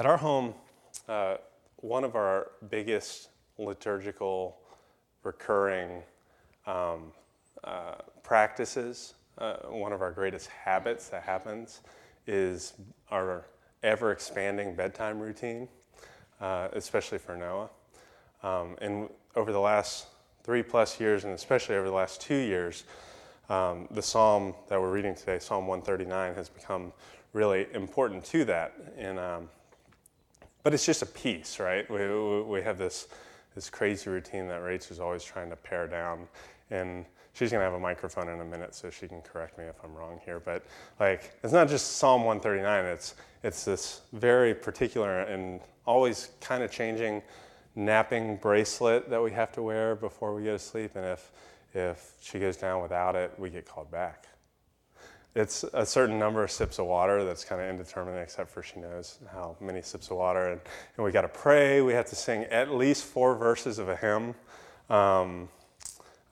At our home, uh, one of our biggest liturgical recurring um, uh, practices, uh, one of our greatest habits that happens, is our ever expanding bedtime routine, uh, especially for Noah. Um, and over the last three plus years, and especially over the last two years, um, the psalm that we're reading today, Psalm 139, has become really important to that. And, um, but it's just a piece, right? We, we have this, this crazy routine that Rach is always trying to pare down. And she's going to have a microphone in a minute, so she can correct me if I'm wrong here. But like, it's not just Psalm 139. It's it's this very particular and always kind of changing napping bracelet that we have to wear before we go to sleep. And if if she goes down without it, we get called back. It's a certain number of sips of water that's kind of indeterminate, except for she knows how many sips of water. And, and we got to pray. We have to sing at least four verses of a hymn. Um,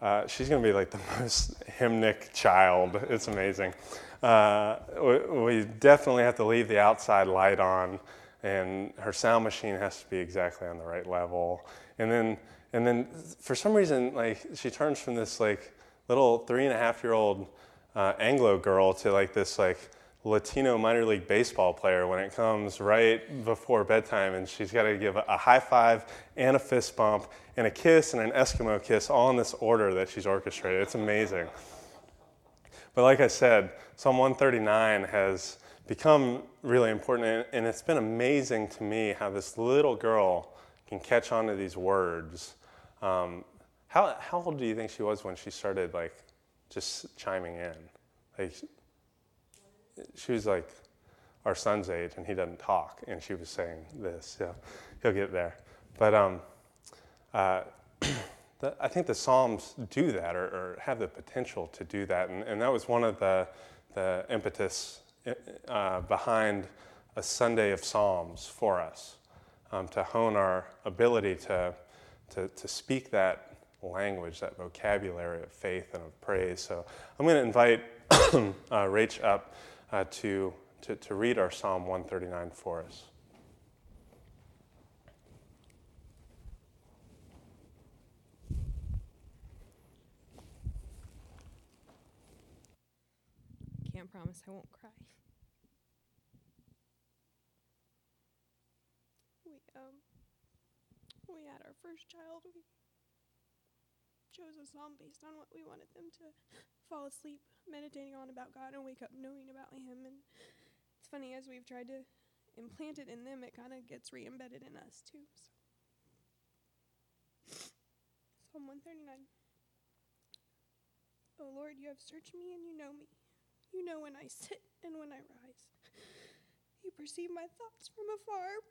uh, she's going to be like the most hymnic child. It's amazing. Uh, we, we, definitely have to leave the outside light on, and her sound machine has to be exactly on the right level. And then, and then for some reason, like she turns from this like little three and a half year old uh, Anglo girl to like this like Latino minor league baseball player when it comes right before bedtime, and she's got to give a, high five and a fist bump and a kiss and an Eskimo kiss all in this order that she's orchestrated. It's amazing. But like I said, Psalm 139 has become really important, and it's been amazing to me how this little girl can catch on to these words. Um, how, how old do you think she was when she started like just chiming in? Like she was like our son's age, and he doesn't talk, and she was saying this. Yeah, he'll get there. But um, uh, the, I think the Psalms do that, or, or, have the potential to do that, and, and that was one of the the impetus uh, behind a Sunday of Psalms for us, um, to hone our ability to, to to speak that language, that vocabulary of faith and of praise. So I'm going to invite uh, Rach up uh, to, to, to read our Psalm 139 for us. Can't promise I won't cry. We um we had our first child. We chose a psalm based on what we wanted them to fall asleep meditating on about God and wake up knowing about Him. And it's funny, as we've tried to implant it in them, it kind of gets re embedded in us too. So. Psalm 139. O Lord, you have searched me and you know me. You know when I sit and when I rise. You perceive my thoughts from afar.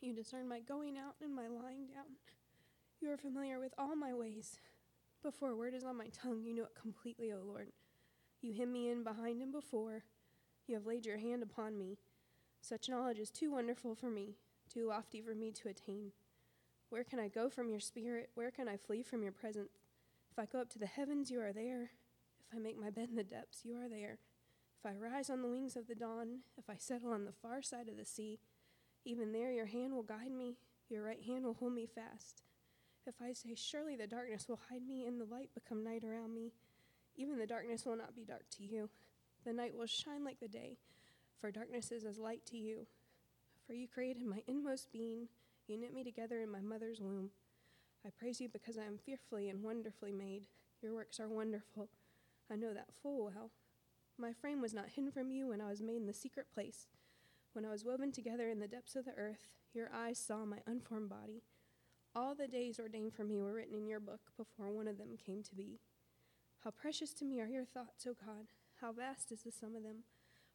You discern my going out and my lying down. You are familiar with all my ways. Before a word is on my tongue, you know it completely, O Lord. You hem me in behind and before. You have laid your hand upon me. Such knowledge is too wonderful for me, too lofty for me to attain. Where can I go from your spirit? Where can I flee from your presence? If I go up to the heavens, you are there. If I make my bed in the depths, you are there. If I rise on the wings of the dawn, if I settle on the far side of the sea, even there, your hand will guide me, your right hand will hold me fast. If I say, Surely the darkness will hide me, and the light become night around me, even the darkness will not be dark to you. The night will shine like the day, for darkness is as light to you. For you created my inmost being, you knit me together in my mother's womb. I praise you because I am fearfully and wonderfully made. Your works are wonderful. I know that full well. My frame was not hidden from you when I was made in the secret place when I was woven together in the depths of the earth, your eyes saw my unformed body. All the days ordained for me were written in your book before one of them came to be. How precious to me are your thoughts, O God! How vast is the sum of them!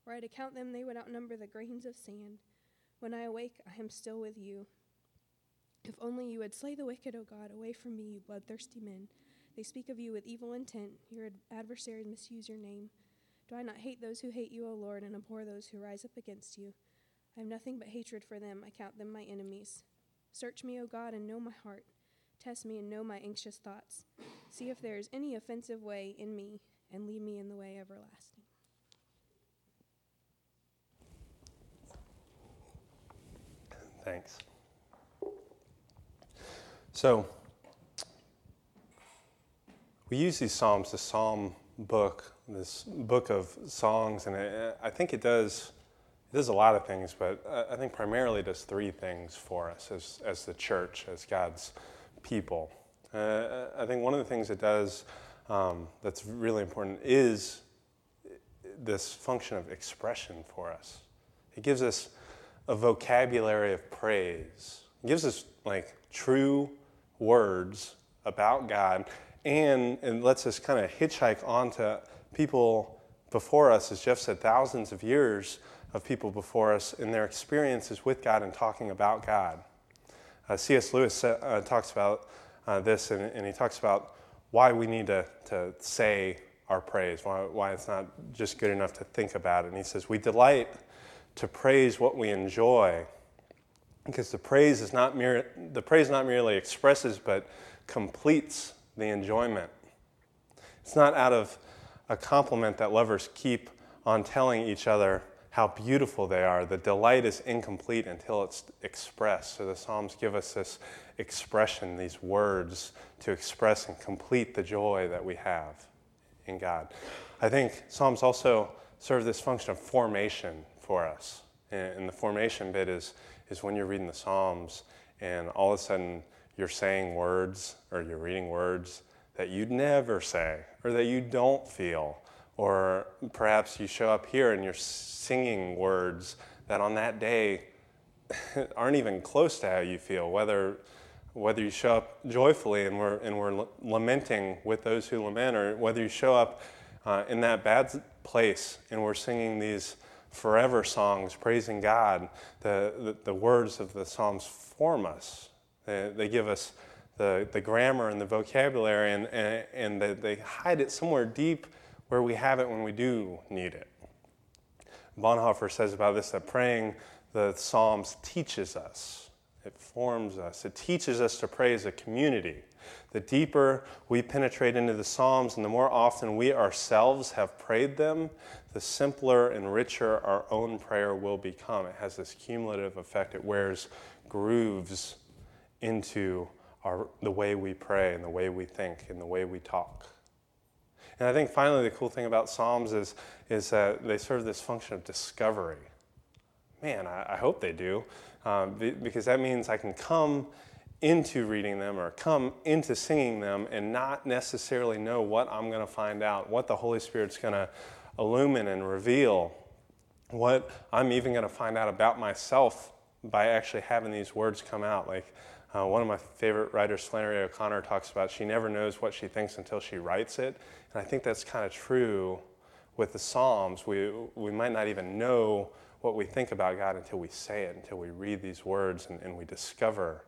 Were I to count them, they would outnumber the grains of sand. When I awake, I am still with you. If only you would slay the wicked, O God, away from me, you bloodthirsty men. They speak of you with evil intent. Your adversaries misuse your name. Do I not hate those who hate you, O Lord, and abhor those who rise up against you? I have nothing but hatred for them. I count them my enemies. Search me, O God, and know my heart. Test me and know my anxious thoughts. See if there is any offensive way in me, and lead me in the way everlasting. Thanks. So, we use these Psalms, the Psalm book, this book of songs, and I think it does it does a lot of things, but I think primarily does three things for us as, as the church, as God's people. Uh, I think one of the things it does um, that's really important is this function of expression for us. It gives us a vocabulary of praise. It gives us like true words about God and it lets us kind of hitchhike onto people before us, as Jeff said, thousands of years of people before us in their experiences with God and talking about God. Uh, C.S. Lewis uh, talks about uh, this, and, and, he talks about why we need to, to say our praise, why, why it's not just good enough to think about it. And he says, We delight to praise what we enjoy because the praise is not mere, the praise not merely expresses but completes the enjoyment. It's not out of a compliment that lovers keep on telling each other how beautiful they are. The delight is incomplete until it's expressed. So the Psalms give us this expression, these words to express and complete the joy that we have in God. I think Psalms also serve this function of formation for us. And the formation bit is, is when you're reading the Psalms and all of a sudden you're saying words or you're reading words that you'd never say or that you don't feel. Or perhaps you show up here and you're singing words that on that day aren't even close to how you feel, whether, whether you show up joyfully and we're, and we're lamenting with those who lament, or whether you show up uh, in that bad place and we're singing these forever songs praising God, the, the, the words of the Psalms form us. They, they give us the, the grammar and the vocabulary, and, and, and they, they hide it somewhere deep where we have it when we do need it. Bonhoeffer says about this that praying the Psalms teaches us, it forms us, it teaches us to pray as a community. The deeper we penetrate into the Psalms and the more often we ourselves have prayed them, the simpler and richer our own prayer will become. It has this cumulative effect, it wears grooves into our, the way we pray and the way we think and the way we talk. And I think finally, the cool thing about Psalms is, is that they serve this function of discovery. Man, I, I hope they do, um, because that means I can come into reading them or come into singing them and not necessarily know what I'm going to find out, what the Holy Spirit's going to illumine and reveal, what I'm even going to find out about myself by actually having these words come out. Like, uh, one of my favorite writers, Flannery O'Connor, talks about she never knows what she thinks until she writes it. And I think that's kind of true with the Psalms. We, we might not even know what we think about God until we say it, until we read these words and, and we discover.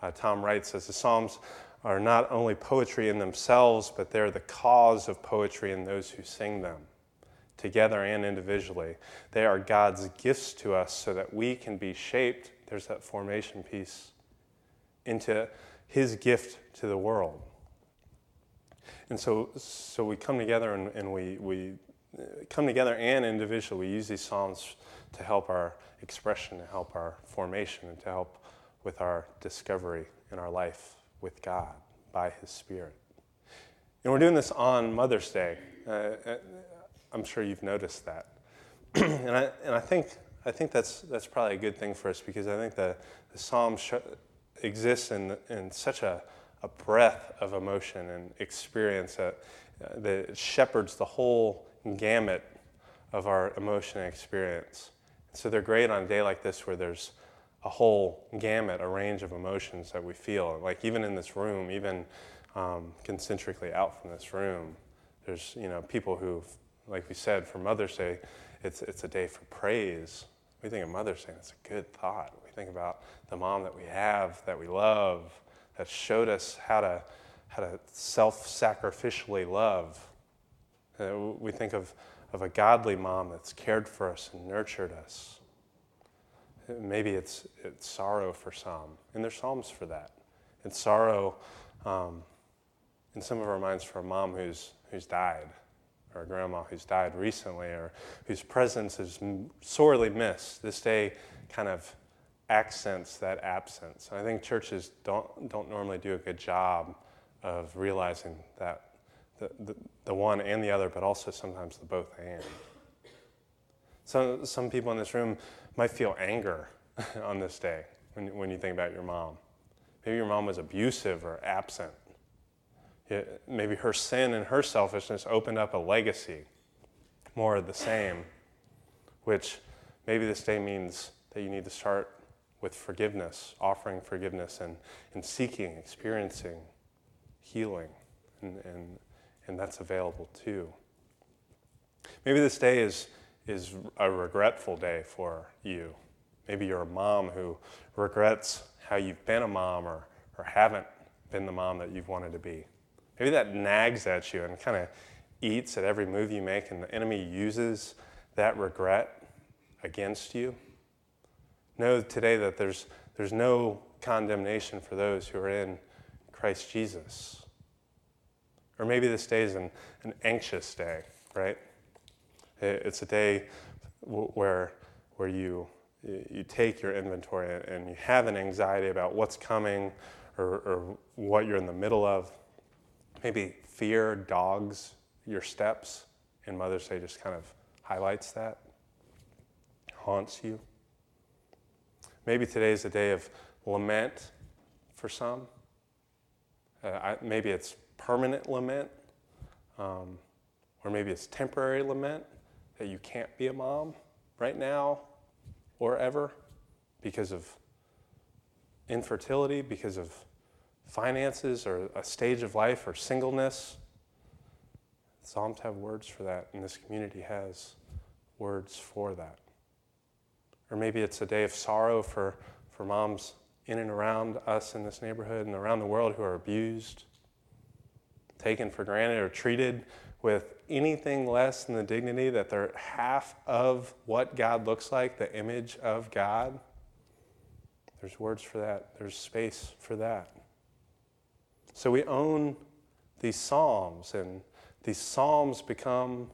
Uh, Tom Wright says the Psalms are not only poetry in themselves, but they're the cause of poetry in those who sing them, together and individually. They are God's gifts to us so that we can be shaped. There's that formation piece into his gift to the world. And so, so we come together and, and we, we uh, come together and individually. We use these Psalms to help our expression, to help our formation, and to help with our discovery in our life with God by His Spirit. And we're doing this on Mother's Day. Uh, uh I'm sure you've noticed that. and, I, and I, think, I think that's, that's probably a good thing for us because I think the, the Psalms sh- exists in, in such a, a breadth of emotion and experience that, that shepherds the whole gamut of our emotion and experience. So they're great on a day like this where there's a whole gamut, a range of emotions that we feel. Like even in this room, even um, concentrically out from this room, there's you know people who, like we said, for Mother's Day, it's it's a day for praise. We think of Mother's Day, it's a good thought think about the mom that we have, that we love, that showed us how to, how to self sacrificially love. Uh, we think of, of a godly mom that's cared for us and nurtured us. Maybe it's, it's sorrow for some, and there's psalms for that. It's sorrow um, in some of our minds for a mom who's, who's died, or a grandma who's died recently, or whose presence is sorely missed. This day kind of accents that absence. And I think churches don't, don't normally do a good job of realizing that the, the, the one and the other, but also sometimes the both and. Some, some people in this room might feel anger on this day when, when you think about your mom. Maybe your mom was abusive or absent. maybe her sin and her selfishness opened up a legacy, more of the same, which maybe this day means that you need to start with forgiveness, offering forgiveness, and, and seeking, experiencing healing. And, and, and that's available too. Maybe this day is, is a regretful day for you. Maybe you're a mom who regrets how you've been a mom or, or haven't been the mom that you've wanted to be. Maybe that nags at you and kind of eats at every move you make, and the enemy uses that regret against you. Know today that there's, there's no condemnation for those who are in Christ Jesus. Or maybe this day is an, an anxious day, right? It's a day where, where you, you take your inventory and you have an anxiety about what's coming or, or what you're in the middle of. Maybe fear dogs your steps, and Mother's Day just kind of highlights that, haunts you. Maybe today is a day of lament for some. Uh, I, maybe it's permanent lament, um, or maybe it's temporary lament that you can't be a mom right now or ever because of infertility, because of finances, or a stage of life, or singleness. Psalms have words for that, and this community has words for that. Or maybe it's a day of sorrow for, for moms in and around us in this neighborhood and around the world who are abused, taken for granted, or treated with anything less than the dignity that they're half of what God looks like, the image of God. There's words for that, there's space for that. So we own these Psalms, and these Psalms become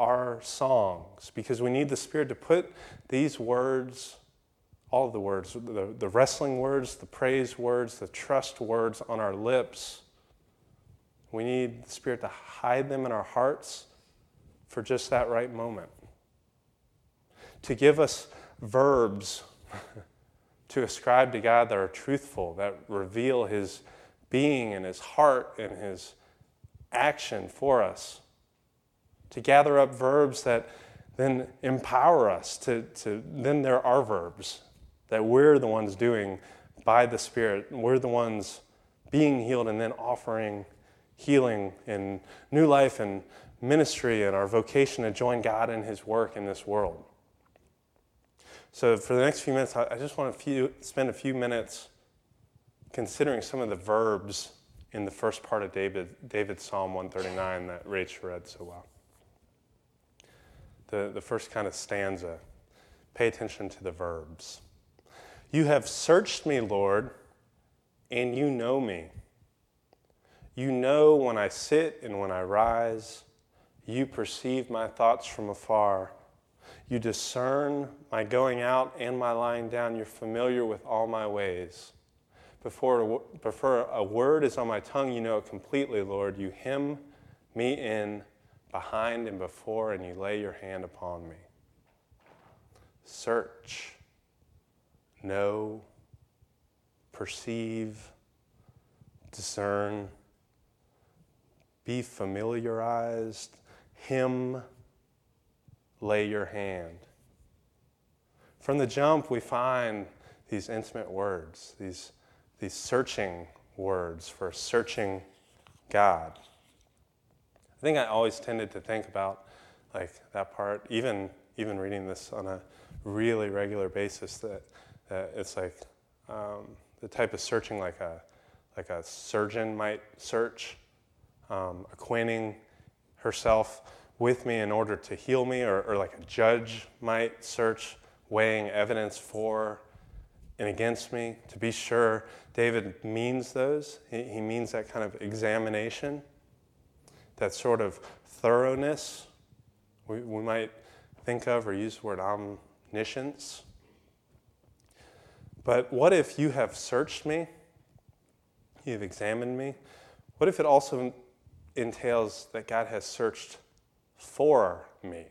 our songs because we need the Spirit to put these words, all of the words, the, the wrestling words, the praise words, the trust words on our lips. We need the Spirit to hide them in our hearts for just that right moment. To give us verbs to ascribe to God that are truthful, that reveal His being and His heart and His action for us to gather up verbs that then empower us to, to then there are verbs that we're the ones doing by the Spirit. We're the ones being healed and then offering healing and new life and ministry and our vocation to join God in His work in this world. So, for the next few minutes, I just want to spend a few minutes considering some of the verbs in the first part of David, David's Psalm 139 that Rach read so well the, the first kind of stanza. Pay attention to the verbs. You have searched me, Lord, and you know me. You know when I sit and when I rise. You perceive my thoughts from afar. You discern my going out and my lying down. You're familiar with all my ways. Before, before a word is on my tongue, you know it completely, Lord. You hem me in behind and before, and you lay your hand upon me. Search, know, perceive, discern, be familiarized, him, lay your hand. From the jump, we find these intimate words, these, these searching words for searching God. I think I always tended to think about like that part, even even reading this on a really regular basis, that, that it's like um, the type of searching like a like a surgeon might search, um, acquainting herself with me in order to heal me, or, or like a judge might search, weighing evidence for and against me. To be sure, David means those. He, he means that kind of examination, that sort of thoroughness we, we might think of or use the word omniscience. But what if you have searched me? You've examined me. What if it also entails that God has searched for me?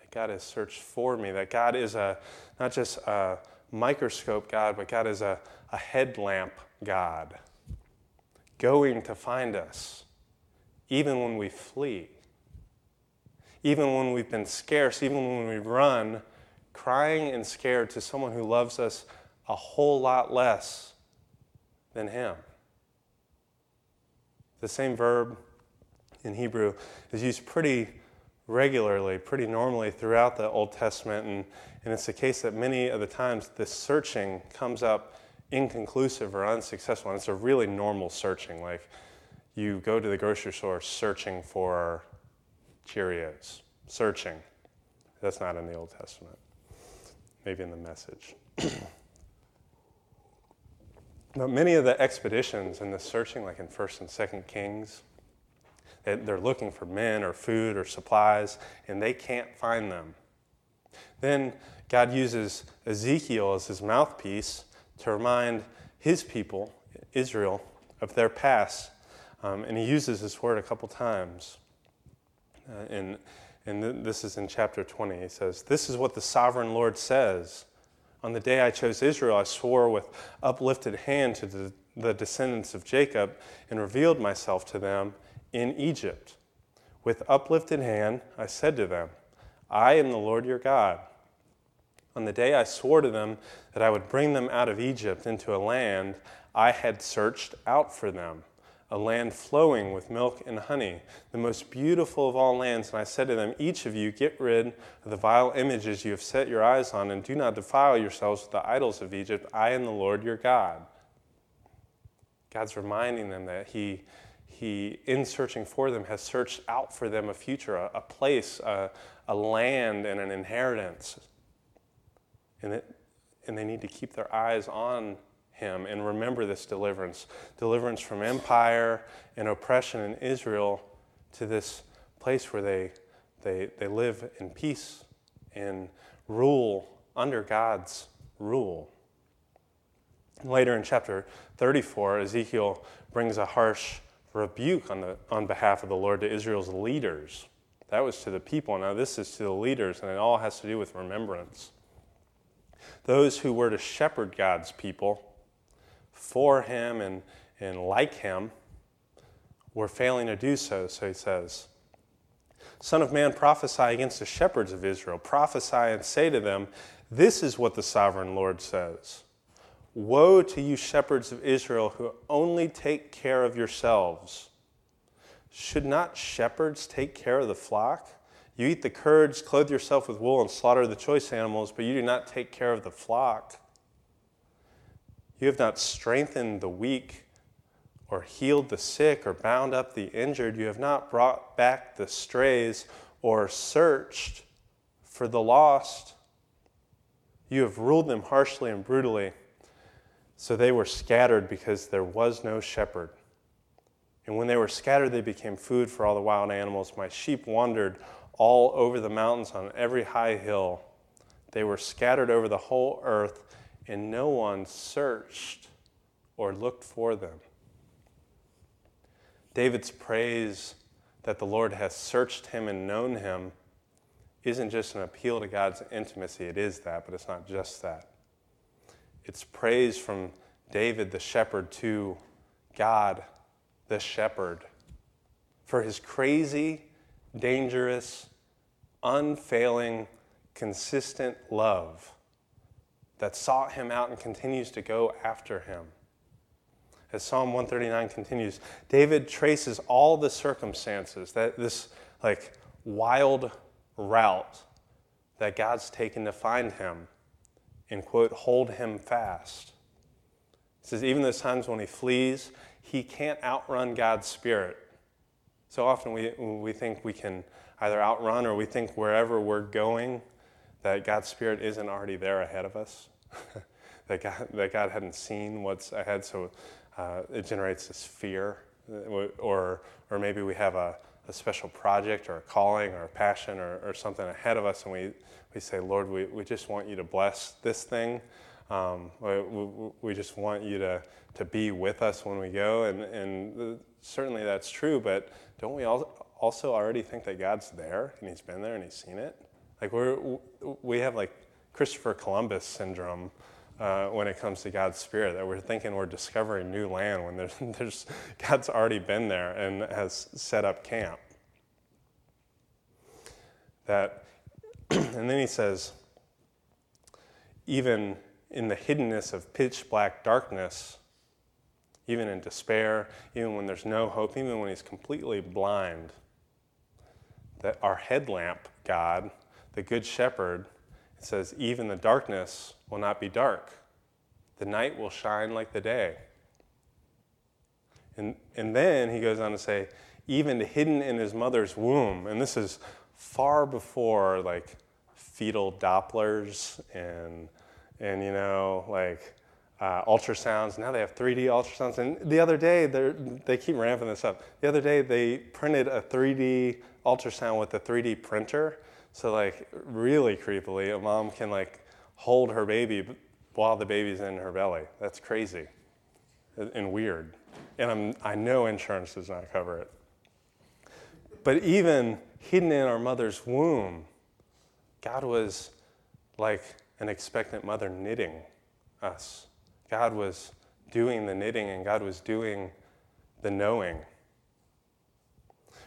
That God has searched for me. That God is a not just a microscope God, but God is a, a headlamp God, going to find us, even when we flee, even when we've been scarce, even when we run, crying and scared to someone who loves us a whole lot less than Him. The same verb in Hebrew is used pretty regularly, pretty normally throughout the Old Testament, and, and it's the case that many of the times this searching comes up inconclusive or unsuccessful, and it's a really normal searching. Like you go to the grocery store searching for Cheerios, searching. That's not in the Old Testament, maybe in the message. but many of the expeditions and the searching, like in 1st and 2nd Kings, they're looking for men or food or supplies, and they can't find them. Then God uses Ezekiel as his mouthpiece to remind his people, Israel, of their past. Um, and he uses this word a couple times. Uh, and, and th- this is in chapter 20. He says, This is what the sovereign Lord says. On the day I chose Israel, I swore with uplifted hand to the, the descendants of Jacob and revealed myself to them in Egypt. With uplifted hand, I said to them, I am the Lord your God. On the day I swore to them that I would bring them out of Egypt into a land I had searched out for them, a land flowing with milk and honey, the most beautiful of all lands. And I said to them, Each of you get rid of the vile images you have set your eyes on, and do not defile yourselves with the idols of Egypt. I am the Lord your God. God's reminding them that He he, in searching for them, has searched out for them a future, a, a place, a, a, land, and an inheritance. And, it, and they need to keep their eyes on him and remember this deliverance deliverance from empire and oppression in Israel to this place where they, they, they live in peace and rule under God's rule. Later in chapter 34, Ezekiel brings a harsh rebuke on, the, on behalf of the Lord to Israel's leaders. That was to the people. Now, this is to the leaders, and it all has to do with remembrance. Those who were to shepherd God's people for Him and, and like Him were failing to do so, so He says. Son of man, prophesy against the shepherds of Israel. Prophesy and say to them, This is what the sovereign Lord says. Woe to you, shepherds of Israel, who only take care of yourselves. Should not shepherds take care of the flock? You eat the curds, clothe yourself with wool, and slaughter the choice animals, but you do not take care of the flock. You have not strengthened the weak, or healed the sick, or bound up the injured. You have not brought back the strays, or searched for the lost. You have ruled them harshly and brutally. So they were scattered because there was no shepherd. And when they were scattered, they became food for all the wild animals. My sheep wandered all over the mountains on every high hill. They were scattered over the whole earth, and no one searched or looked for them. David's praise that the Lord has searched him and known him isn't just an appeal to God's intimacy. It is that, but it's not just that. It's praise from David the shepherd to God the shepherd for his crazy, dangerous, unfailing, consistent love that sought him out and continues to go after him. As Psalm 139 continues, David traces all the circumstances that this like wild route that God's taken to find him and, quote, hold him fast. He says, even those times when he flees, he can't outrun God's Spirit. So often we, we think we can either outrun or we think wherever we're going that God's Spirit isn't already there ahead of us. that, God, that God hadn't seen what's ahead, so uh, it generates this fear. Uh, or, or maybe we have a, a special project or a calling or a passion or, or something ahead of us, and we, we say, Lord, we, we just want you to bless this thing. Um, we, we, just want you to, to be with us when we go. And, and certainly that's true, but don't we also already think that God's there and He's been there and He's seen it? Like we're, we have like Christopher Columbus syndrome uh, when it comes to God's Spirit, that we're thinking we're discovering new land when there's, there's, God's already been there and has set up camp. That, and then he says, even in the hiddenness of pitch black darkness, even in despair, even when there's no hope, even when he's completely blind, that our headlamp, God, the Good Shepherd, it says, even the darkness will not be dark. The night will shine like the day. And, and then he goes on to say, even hidden in his mother's womb. And this is far before like fetal Dopplers and, and you know, like uh, ultrasounds. Now they have 3D ultrasounds. And the other day, they keep ramping this up. The other day, they printed a 3D ultrasound with a 3D printer. So like really creepily, a mom can like hold her baby while the baby's in her belly. That's crazy and weird. And I'm, I know insurance does not cover it. But even hidden in our mother's womb, God was like an expectant mother knitting us. God was doing the knitting and God was doing the knowing.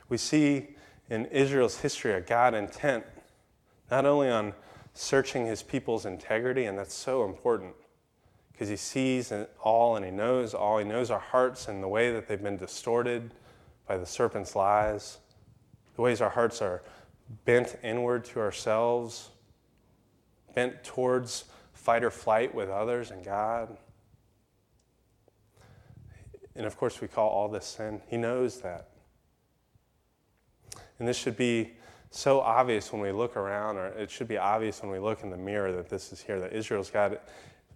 We see in Israel's history a God intent not only on searching his people's integrity, and that's so important because he sees all and he knows all. He knows our hearts and the way that they've been distorted by the serpent's lies, the ways our hearts are bent inward to ourselves, bent towards fight or flight with others and God. And of course, we call all this sin. He knows that. And this should be so obvious when we look around, or it should be obvious when we look in the mirror that this is here, that Israel's God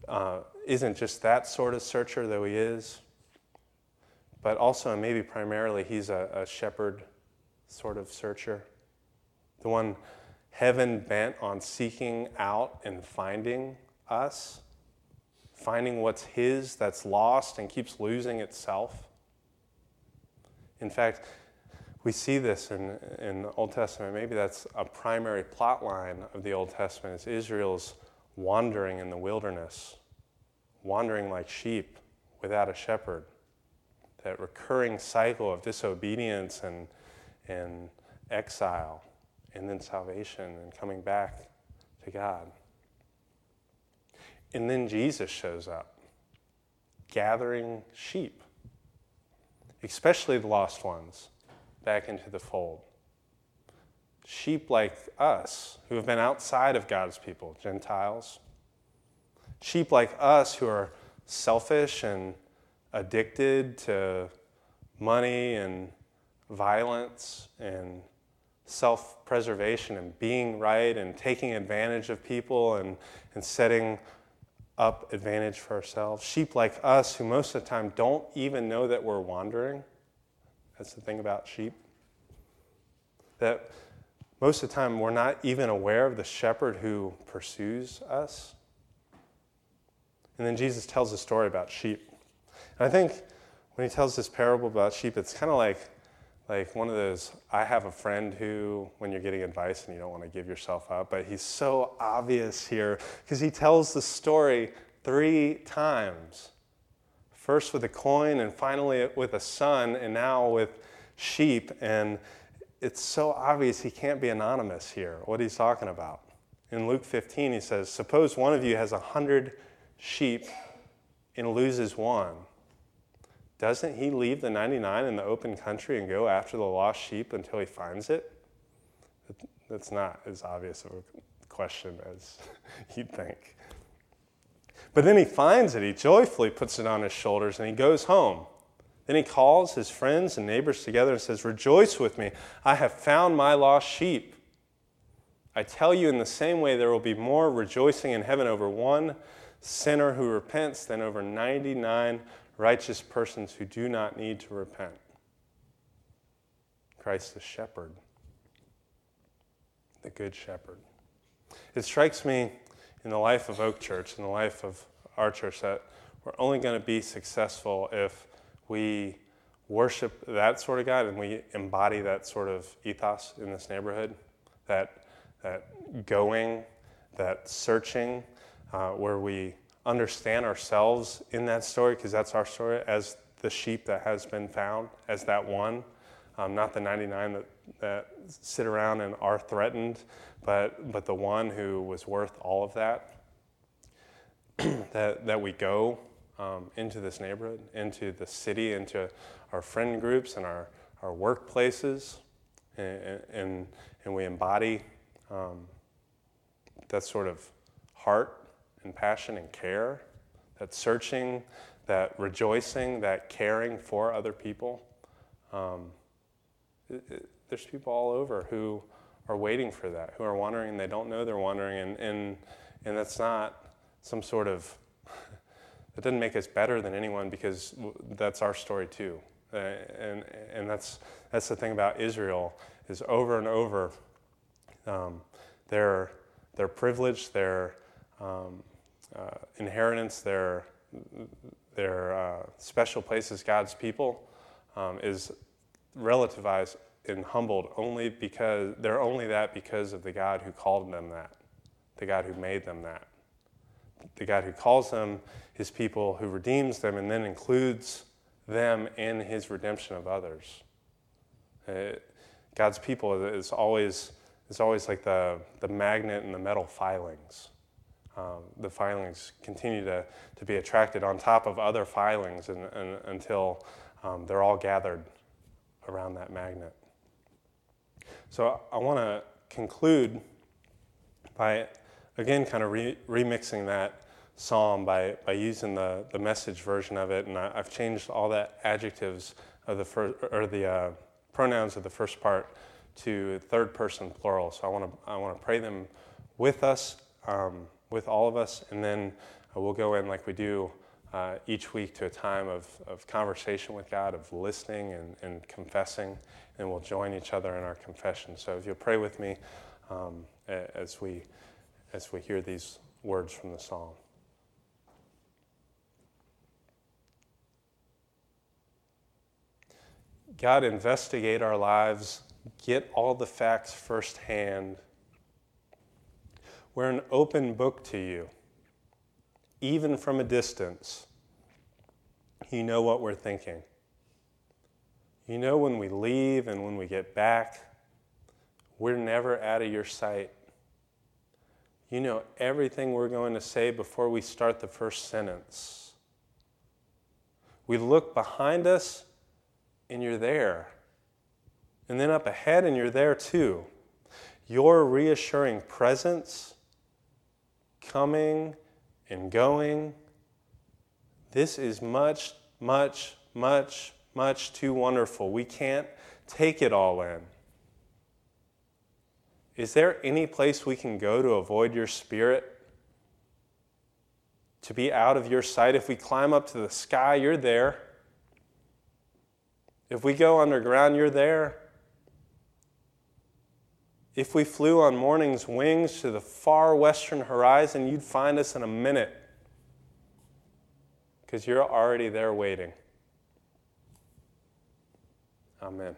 uh, isn't just that sort of searcher, though he is, but also, and maybe primarily, he's a, a shepherd sort of searcher. The one heaven bent on seeking out and finding us, finding what's his that's lost and keeps losing itself. In fact, we see this in, in the Old Testament. Maybe that's a primary plot line of the Old Testament is Israel's wandering in the wilderness, wandering like sheep without a shepherd. That recurring cycle of disobedience and, and exile, and then salvation and coming back to God. And then Jesus shows up, gathering sheep, especially the lost ones back into the fold. Sheep like us, who have been outside of God's people, Gentiles. Sheep like us, who are selfish and addicted to money and violence and self preservation and being right and taking advantage of people and, and setting up advantage for ourselves. Sheep like us, who most of the time don't even know that we're wandering that's the thing about sheep. That most of the time we're not even aware of the shepherd who pursues us. And then Jesus tells a story about sheep. And I think when he tells this parable about sheep, it's kind of like, like one of those I have a friend who, when you're getting advice and you don't want to give yourself up, but he's so obvious here because he tells the story three times first with a coin and finally with a son and now with sheep. And it's so obvious he can't be anonymous here, what he's talking about. In Luke 15, he says, Suppose one of you has a hundred sheep and loses one. Doesn't he leave the 99 in the open country and go after the lost sheep until he finds it? That's not as obvious of a question as you'd think. But then he finds it. He joyfully puts it on his shoulders and he goes home. Then he calls his friends and neighbors together and says, Rejoice with me. I have found my lost sheep. I tell you, in the same way, there will be more rejoicing in heaven over one sinner who repents than over 99 righteous persons who do not need to repent. Christ the shepherd, the good shepherd. It strikes me in the life of Oak Church, in the life of our church, that we're only going to be successful if we worship that sort of God and we embody that sort of ethos in this neighborhood, that, that going, that searching, uh, where we understand ourselves in that story, because that's our story, as the sheep that has been found, as that one, um, not the 99 that, that sit around and are threatened, but, but the one who was worth all of that. that, that we go um, into this neighborhood, into the city, into our friend groups and our, our workplaces, and, and, and we embody um, that sort of heart and passion and care, that searching, that rejoicing, that caring for other people. Um, there's people all over who are waiting for that, who are wondering, they don't know they're wondering, and, and, and that's not some sort of, that doesn't make us better than anyone because that's our story too. Uh, and, and that's, that's the thing about Israel is over and over, um, their, their privilege, their um, uh, inheritance, their, their uh, special place as God's people um, is relativized and humbled only because they're only that because of the God who called them that, the God who made them that, the God who calls them his people, who redeems them, and then includes them in his redemption of others. Uh, God's people is always, is always like the, the magnet and the metal filings. Um, the filings continue to, to be attracted on top of other filings and, and, until um, they're all gathered around that magnet. So I want to conclude by, again, kind of re- remixing that psalm by, by using the, the message version of it. And I, have changed all the adjectives of the first, or the uh, pronouns of the first part to third person plural. So I want to I want to pray them with us, um, with all of us, and then we'll go in like we do uh, each week to a time of, of conversation with God, of listening and, and confessing, and we'll join each other in our confession. So if you'll pray with me um, as we as we hear these words from the psalm. God, investigate our lives, get all the facts firsthand. We're an open book to you, even from a distance. You know what we're thinking. You know when we leave and when we get back, we're never out of your sight. You know everything we're going to say before we start the first sentence. We look behind us and you're there. And then up ahead, and you're there too. Your reassuring presence, coming and going, this is much, much, much, much too wonderful. We can't take it all in. Is there any place we can go to avoid your spirit? To be out of your sight? If we climb up to the sky, you're there. If we go underground, you're there. If we flew on morning's wings to the far western horizon, you'd find us in a minute because you're already there waiting. Amen.